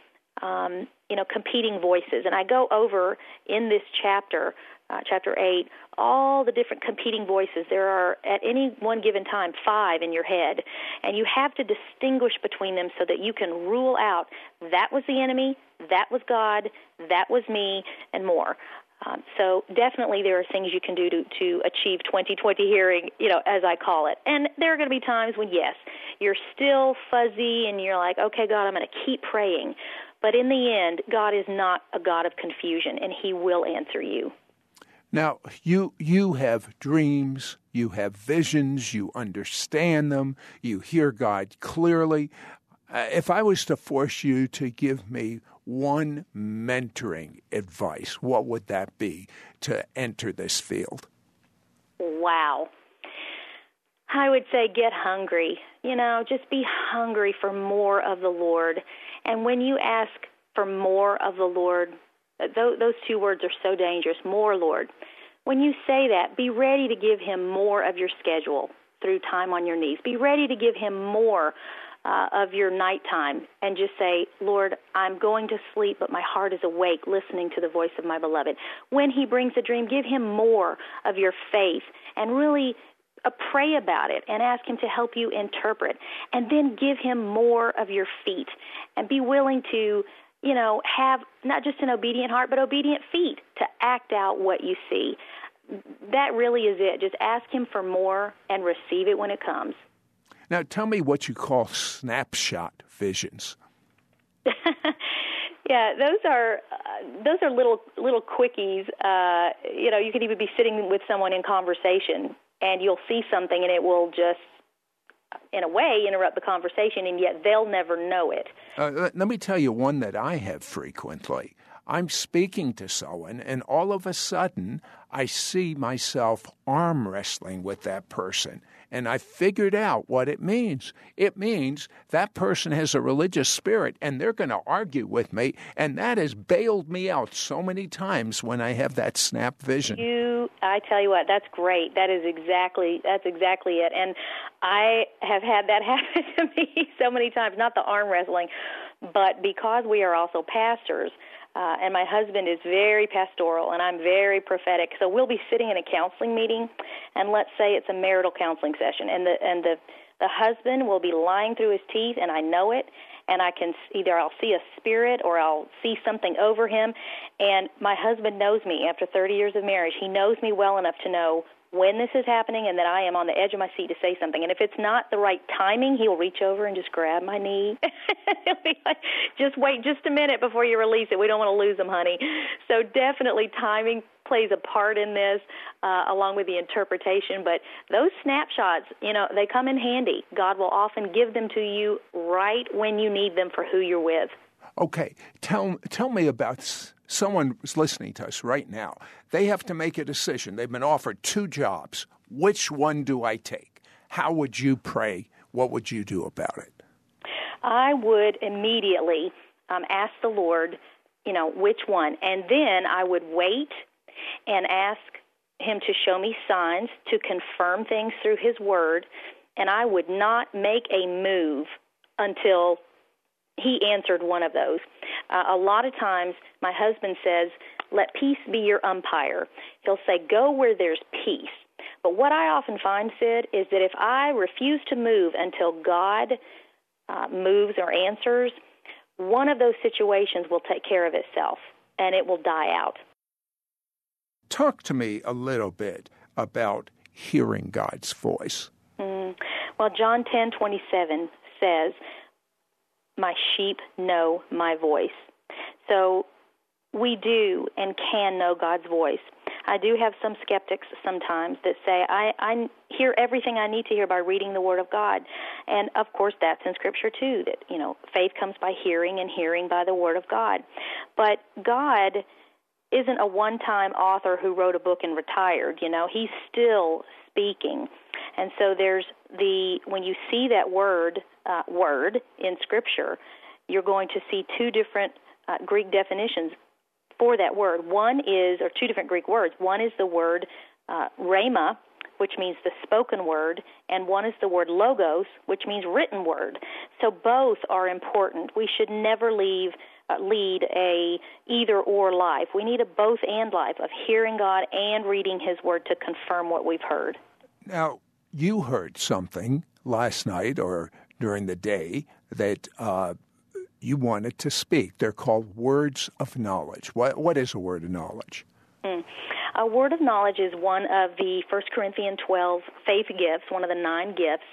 um, you know, competing voices. And I go over in this chapter uh, chapter 8, all the different competing voices. There are, at any one given time, five in your head. And you have to distinguish between them so that you can rule out that was the enemy, that was God, that was me, and more. Um, so definitely there are things you can do to, to achieve 2020 hearing, you know, as I call it. And there are going to be times when, yes, you're still fuzzy and you're like, okay, God, I'm going to keep praying. But in the end, God is not a God of confusion, and He will answer you. Now, you you have dreams, you have visions, you understand them, you hear God clearly. Uh, if I was to force you to give me one mentoring advice, what would that be to enter this field? Wow. I would say get hungry. You know, just be hungry for more of the Lord. And when you ask for more of the Lord, those two words are so dangerous. More, Lord. When you say that, be ready to give Him more of your schedule through time on your knees. Be ready to give Him more uh, of your nighttime and just say, Lord, I'm going to sleep, but my heart is awake, listening to the voice of my beloved. When He brings a dream, give Him more of your faith and really uh, pray about it and ask Him to help you interpret. And then give Him more of your feet and be willing to you know, have not just an obedient heart, but obedient feet to act out what you see. That really is it. Just ask Him for more and receive it when it comes. Now, tell me what you call snapshot visions. [LAUGHS] yeah, those are uh, those are little little quickies. Uh, you know, you could even be sitting with someone in conversation, and you'll see something and it will just in a way interrupt the conversation and yet they'll never know it. Uh, let me tell you one that i have frequently. I'm speaking to someone and all of a sudden i see myself arm wrestling with that person and I figured out what it means. It means that person has a religious spirit and they're going to argue with me. And that has bailed me out so many times when I have that snap vision. You, I tell you what, that's great. That is exactly, that's exactly it. And I have had that [LAUGHS] happen to me so many times, not the arm wrestling, but because we are also pastors, uh, and my husband is very pastoral, and I'm very prophetic. So we'll be sitting in a counseling meeting, and let's say it's a marital counseling session, and the and the the husband will be lying through his teeth, and I know it, and I can either I'll see a spirit or I'll see something over him, and my husband knows me after 30 years of marriage. He knows me well enough to know when this is happening and that I am on the edge of my seat to say something. And if it's not the right timing, he'll reach over and just grab my knee. he'll [LAUGHS] be like, just wait just a minute before you release it. We don't want to lose them, honey. So definitely timing plays a part in this, uh, along with the interpretation. But those snapshots, you know, they come in handy. God will often give them to you right when you need them for who you're with. Okay, tell tell me about someone who's listening to us right now. They have to make a decision. They've been offered two jobs. Which one do I take? How would you pray? What would you do about it? I would immediately um, ask the Lord, you know, which one, and then I would wait and ask Him to show me signs to confirm things through His Word, and I would not make a move until he answered one of those. Uh, a lot of times, my husband says, Let peace be your umpire. He'll say, Go where there's peace. But what I often find, Sid, is that if I refuse to move until God uh, moves or answers, one of those situations will take care of itself and it will die out. Talk to me a little bit about hearing God's voice. Mm. Well, John 10:27 says, my sheep know my voice. So we do and can know God's voice. I do have some skeptics sometimes that say, I, I hear everything I need to hear by reading the Word of God. And of course, that's in Scripture too, that, you know, faith comes by hearing and hearing by the Word of God. But God isn't a one time author who wrote a book and retired, you know, He's still speaking. And so there's the, when you see that word, uh, word in Scripture, you're going to see two different uh, Greek definitions for that word. One is, or two different Greek words. One is the word uh, rhema, which means the spoken word, and one is the word logos, which means written word. So both are important. We should never leave uh, lead a either or life. We need a both and life of hearing God and reading His Word to confirm what we've heard. Now, you heard something last night or during the day that uh, you wanted to speak. They're called words of knowledge. What, what is a word of knowledge? Mm. A word of knowledge is one of the 1 Corinthians 12 faith gifts, one of the nine gifts.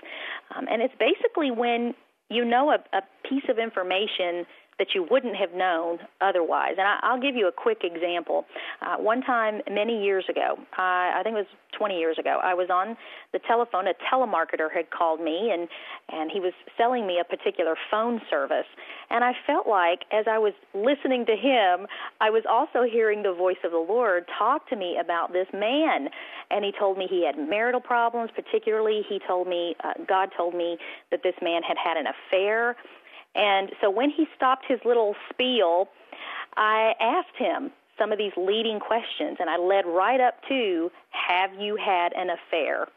Um, and it's basically when you know a, a piece of information that you wouldn't have known otherwise. And I, will give you a quick example. Uh, one time, many years ago, I, I think it was 20 years ago, I was on the telephone. A telemarketer had called me, and and he was selling me a particular phone service. And I felt like, as I was listening to him, I was also hearing the voice of the Lord talk to me about this man. And he told me he had marital problems, particularly. He told me, uh, God told me that this man had had an affair and so when he stopped his little spiel, I asked him some of these leading questions, and I led right up to Have you had an affair?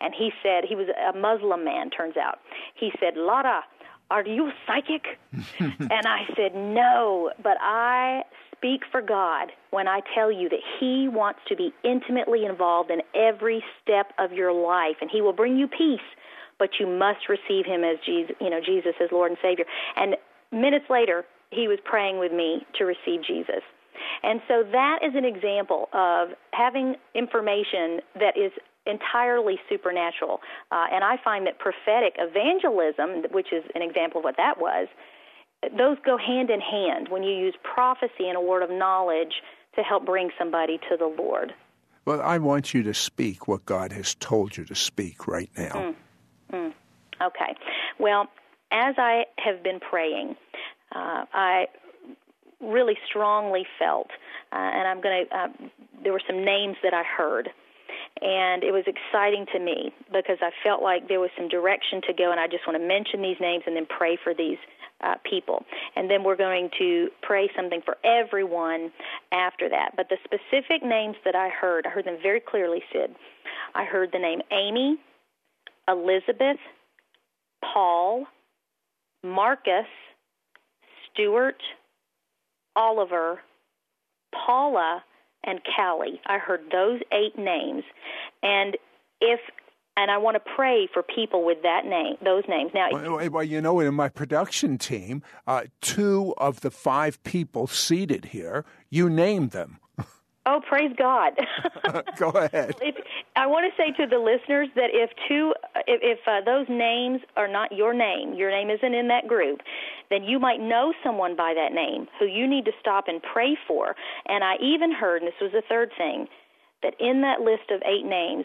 And he said, he was a Muslim man, turns out. He said, Lara, are you psychic? [LAUGHS] and I said, No, but I speak for God when I tell you that He wants to be intimately involved in every step of your life, and He will bring you peace but you must receive him as Jesus, you know, Jesus as Lord and Savior. And minutes later, he was praying with me to receive Jesus. And so that is an example of having information that is entirely supernatural. Uh, and I find that prophetic evangelism, which is an example of what that was, those go hand in hand when you use prophecy and a word of knowledge to help bring somebody to the Lord. Well, I want you to speak what God has told you to speak right now. Mm. Mm. Okay. Well, as I have been praying, uh, I really strongly felt, uh, and I'm going to, uh, there were some names that I heard. And it was exciting to me because I felt like there was some direction to go, and I just want to mention these names and then pray for these uh, people. And then we're going to pray something for everyone after that. But the specific names that I heard, I heard them very clearly, Sid. I heard the name Amy, Elizabeth, Paul, Marcus, Stuart, Oliver, Paula, and Callie. I heard those eight names. And if and I want to pray for people with that name, those names. Now, well, well you know, in my production team, uh, two of the five people seated here, you named them. Oh, praise God! [LAUGHS] Go ahead. [LAUGHS] If, I want to say to the listeners that if two, if, if uh, those names are not your name, your name isn't in that group, then you might know someone by that name who you need to stop and pray for. And I even heard, and this was the third thing, that in that list of eight names,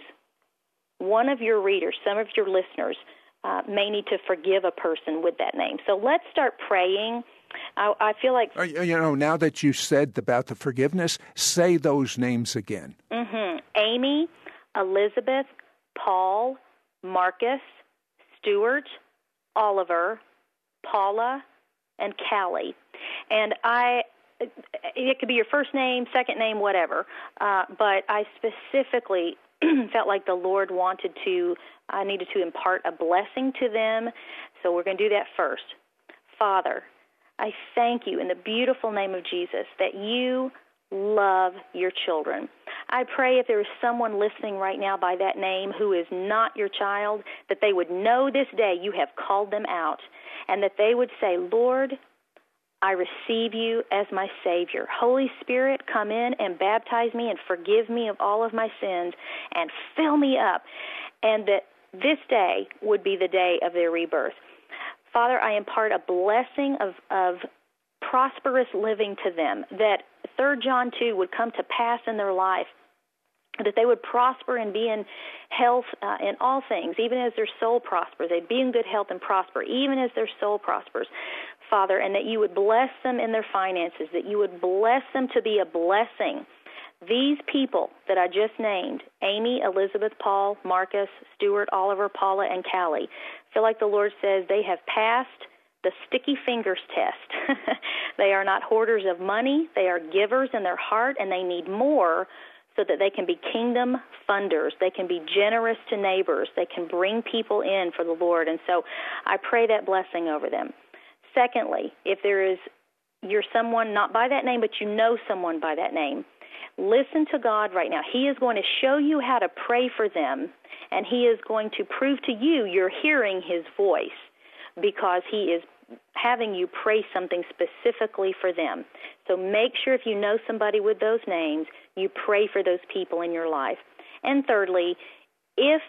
one of your readers, some of your listeners, uh, may need to forgive a person with that name. So let's start praying I, I feel like you know now that you said about the forgiveness, say those names again. Mm-hmm. Amy, Elizabeth, Paul, Marcus, Stuart, Oliver, Paula, and Callie. And I it could be your first name, second name, whatever. Uh, but I specifically [CLEARS THROAT] felt like the Lord wanted to, I needed to impart a blessing to them. So we're going to do that first. Father, I thank you in the beautiful name of Jesus that you love your children. I pray if there is someone listening right now by that name who is not your child, that they would know this day you have called them out, and that they would say, Lord, I receive you as my Savior. Holy Spirit, come in and baptize me and forgive me of all of my sins and fill me up. And that this day would be the day of their rebirth. Father, I impart a blessing of, of prosperous living to them, that 3 John 2 would come to pass in their life, that they would prosper and be in health uh, in all things, even as their soul prospers. They'd be in good health and prosper, even as their soul prospers. Father, and that you would bless them in their finances, that you would bless them to be a blessing. These people that I just named Amy, Elizabeth, Paul, Marcus, Stuart, Oliver, Paula, and Callie feel like the Lord says they have passed the sticky fingers test. [LAUGHS] they are not hoarders of money, they are givers in their heart, and they need more so that they can be kingdom funders. They can be generous to neighbors. They can bring people in for the Lord. And so I pray that blessing over them. Secondly, if there is you're someone not by that name, but you know someone by that name, listen to God right now. He is going to show you how to pray for them and He is going to prove to you you're hearing His voice because He is having you pray something specifically for them. So make sure if you know somebody with those names, you pray for those people in your life. And thirdly, if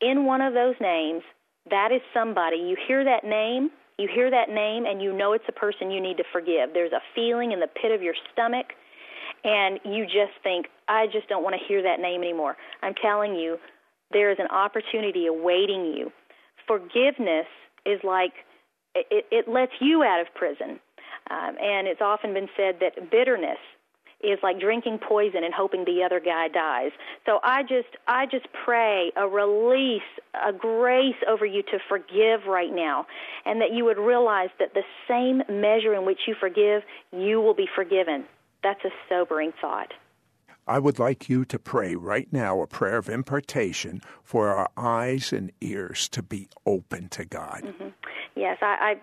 in one of those names that is somebody, you hear that name, you hear that name, and you know it's a person you need to forgive. There's a feeling in the pit of your stomach, and you just think, I just don't want to hear that name anymore. I'm telling you, there is an opportunity awaiting you. Forgiveness is like it, it lets you out of prison. Um, and it's often been said that bitterness is like drinking poison and hoping the other guy dies. So I just I just pray a release, a grace over you to forgive right now and that you would realize that the same measure in which you forgive, you will be forgiven. That's a sobering thought. I would like you to pray right now a prayer of impartation for our eyes and ears to be open to God. Mm-hmm. Yes, I, I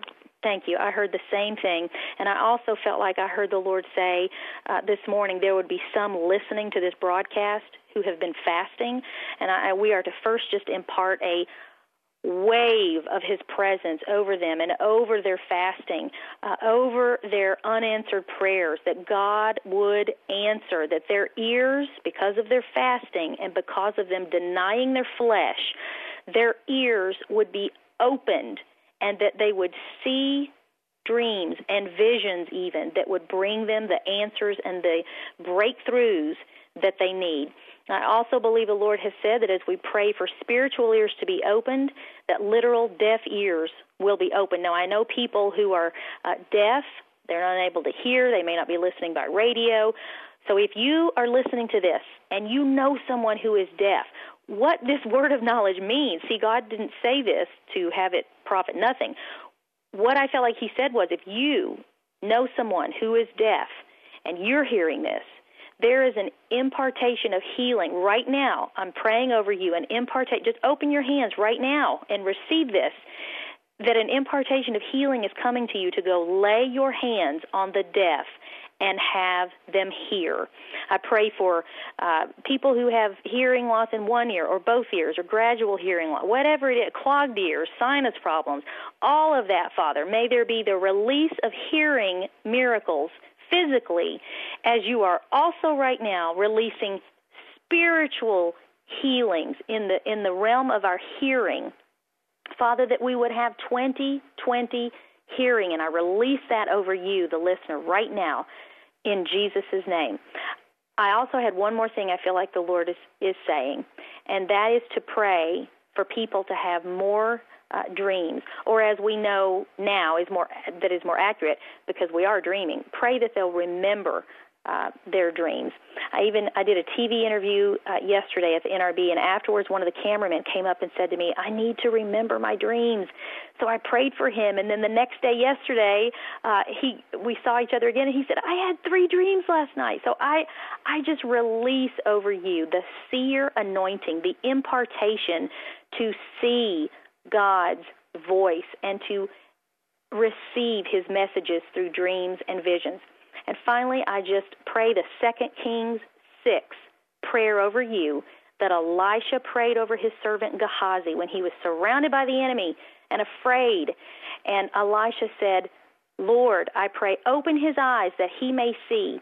Thank you. I heard the same thing. And I also felt like I heard the Lord say uh, this morning there would be some listening to this broadcast who have been fasting. And I, we are to first just impart a wave of his presence over them and over their fasting, uh, over their unanswered prayers, that God would answer, that their ears, because of their fasting and because of them denying their flesh, their ears would be opened and that they would see dreams and visions, even that would bring them the answers and the breakthroughs that they need. I also believe the Lord has said that as we pray for spiritual ears to be opened, that literal deaf ears will be opened. Now, I know people who are uh, deaf, they're not able to hear, they may not be listening by radio. So if you are listening to this and you know someone who is deaf, what this [LAUGHS] word of knowledge means, see, God didn't say this to have it profit nothing. What I felt like He said was if you know someone who is deaf and you're hearing this, there is an impartation of healing right now. I'm praying over you. An impartation. Just open your hands right now and receive this. That an impartation of healing is coming to you to go lay your hands on the deaf and have them hear. I pray for uh, people who have hearing loss in one ear or both ears or gradual hearing loss, whatever it is, clogged ears, sinus problems, all of that, Father. May there be the release of hearing miracles physically, as you are also right now releasing spiritual healings in the in the realm of our hearing. Father, that we would have 2020 hearing, and I release that over you, the listener, right now, in Jesus' name. I also had one more thing I feel like the Lord is, is saying, and that is to pray for people to have more uh, dreams, or as we know now is more that is more accurate because we are dreaming. Pray that they'll remember uh, their dreams. I even I did a TV interview uh, yesterday at the NRB, and afterwards, one of the cameramen came up and said to me, "I need to remember my dreams." So I prayed for him, and then the next day, yesterday, uh, he we saw each other again, and he said, "I had three dreams last night." So I I just release over you the seer anointing, the impartation to see God's voice and to receive his messages through dreams and visions. And finally, I just pray the Second Kings 6 prayer over you that Elisha prayed over his servant Gehazi when he was surrounded by the enemy and afraid. And Elisha said, Lord, I pray, open his eyes that he may see.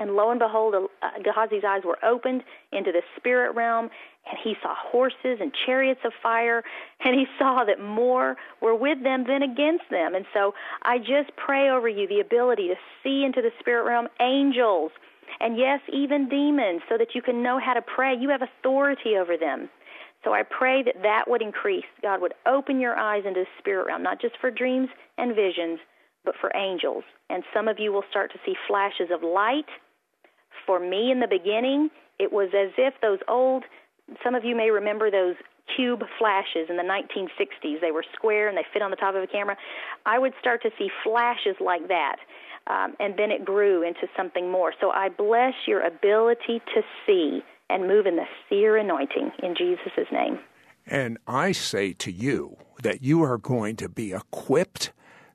And lo and behold, uh, Gehazi's eyes were opened into the spirit realm, and he saw horses and chariots of fire, and he saw that more were with them than against them. And so I just pray over you the ability to see into the spirit realm angels, and yes, even demons, so that you can know how to pray. You have authority over them. So I pray that that would increase. God would open your eyes into the spirit realm, not just for dreams and visions, but for angels. And some of you will start to see flashes of light for me in the beginning, it was as if those old, some of you may remember those cube flashes in the 1960s. They were square and they fit on the top of a camera. I would start to see flashes like that. Um, and then it grew into something more. So I bless your ability to see and move in the seer anointing in Jesus' name. And I say to you that you are going to be equipped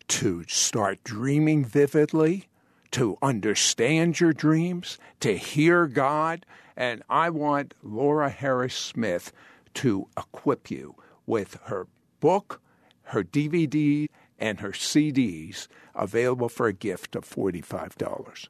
to start dreaming vividly, to understand your dreams, to hear God. And I want Laura Harris Smith to equip you with her book, her DVD, and her CDs available for a gift of $45.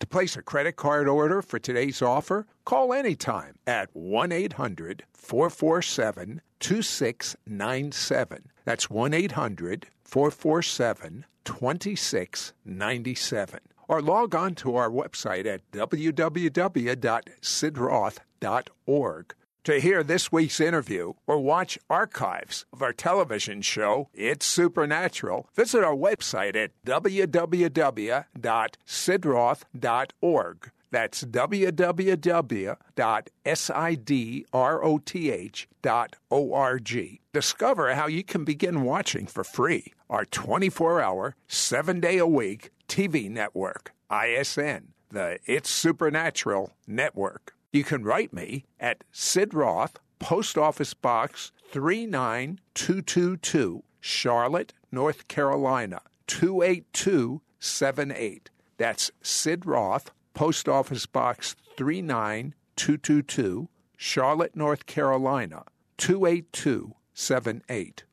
To place a credit card order for today's offer, call anytime at 1 800 447 2697. That's 1 800 447 2697. Or log on to our website at www.sidroth.org. To hear this week's interview or watch archives of our television show, It's Supernatural, visit our website at www.sidroth.org. That's www.sidroth.org. Discover how you can begin watching for free our 24 hour, seven day a week TV network, ISN, the It's Supernatural Network. You can write me at Sid Roth, Post Office Box 39222, Charlotte, North Carolina 28278. That's Sid Roth, Post Office Box 39222, Charlotte, North Carolina 28278.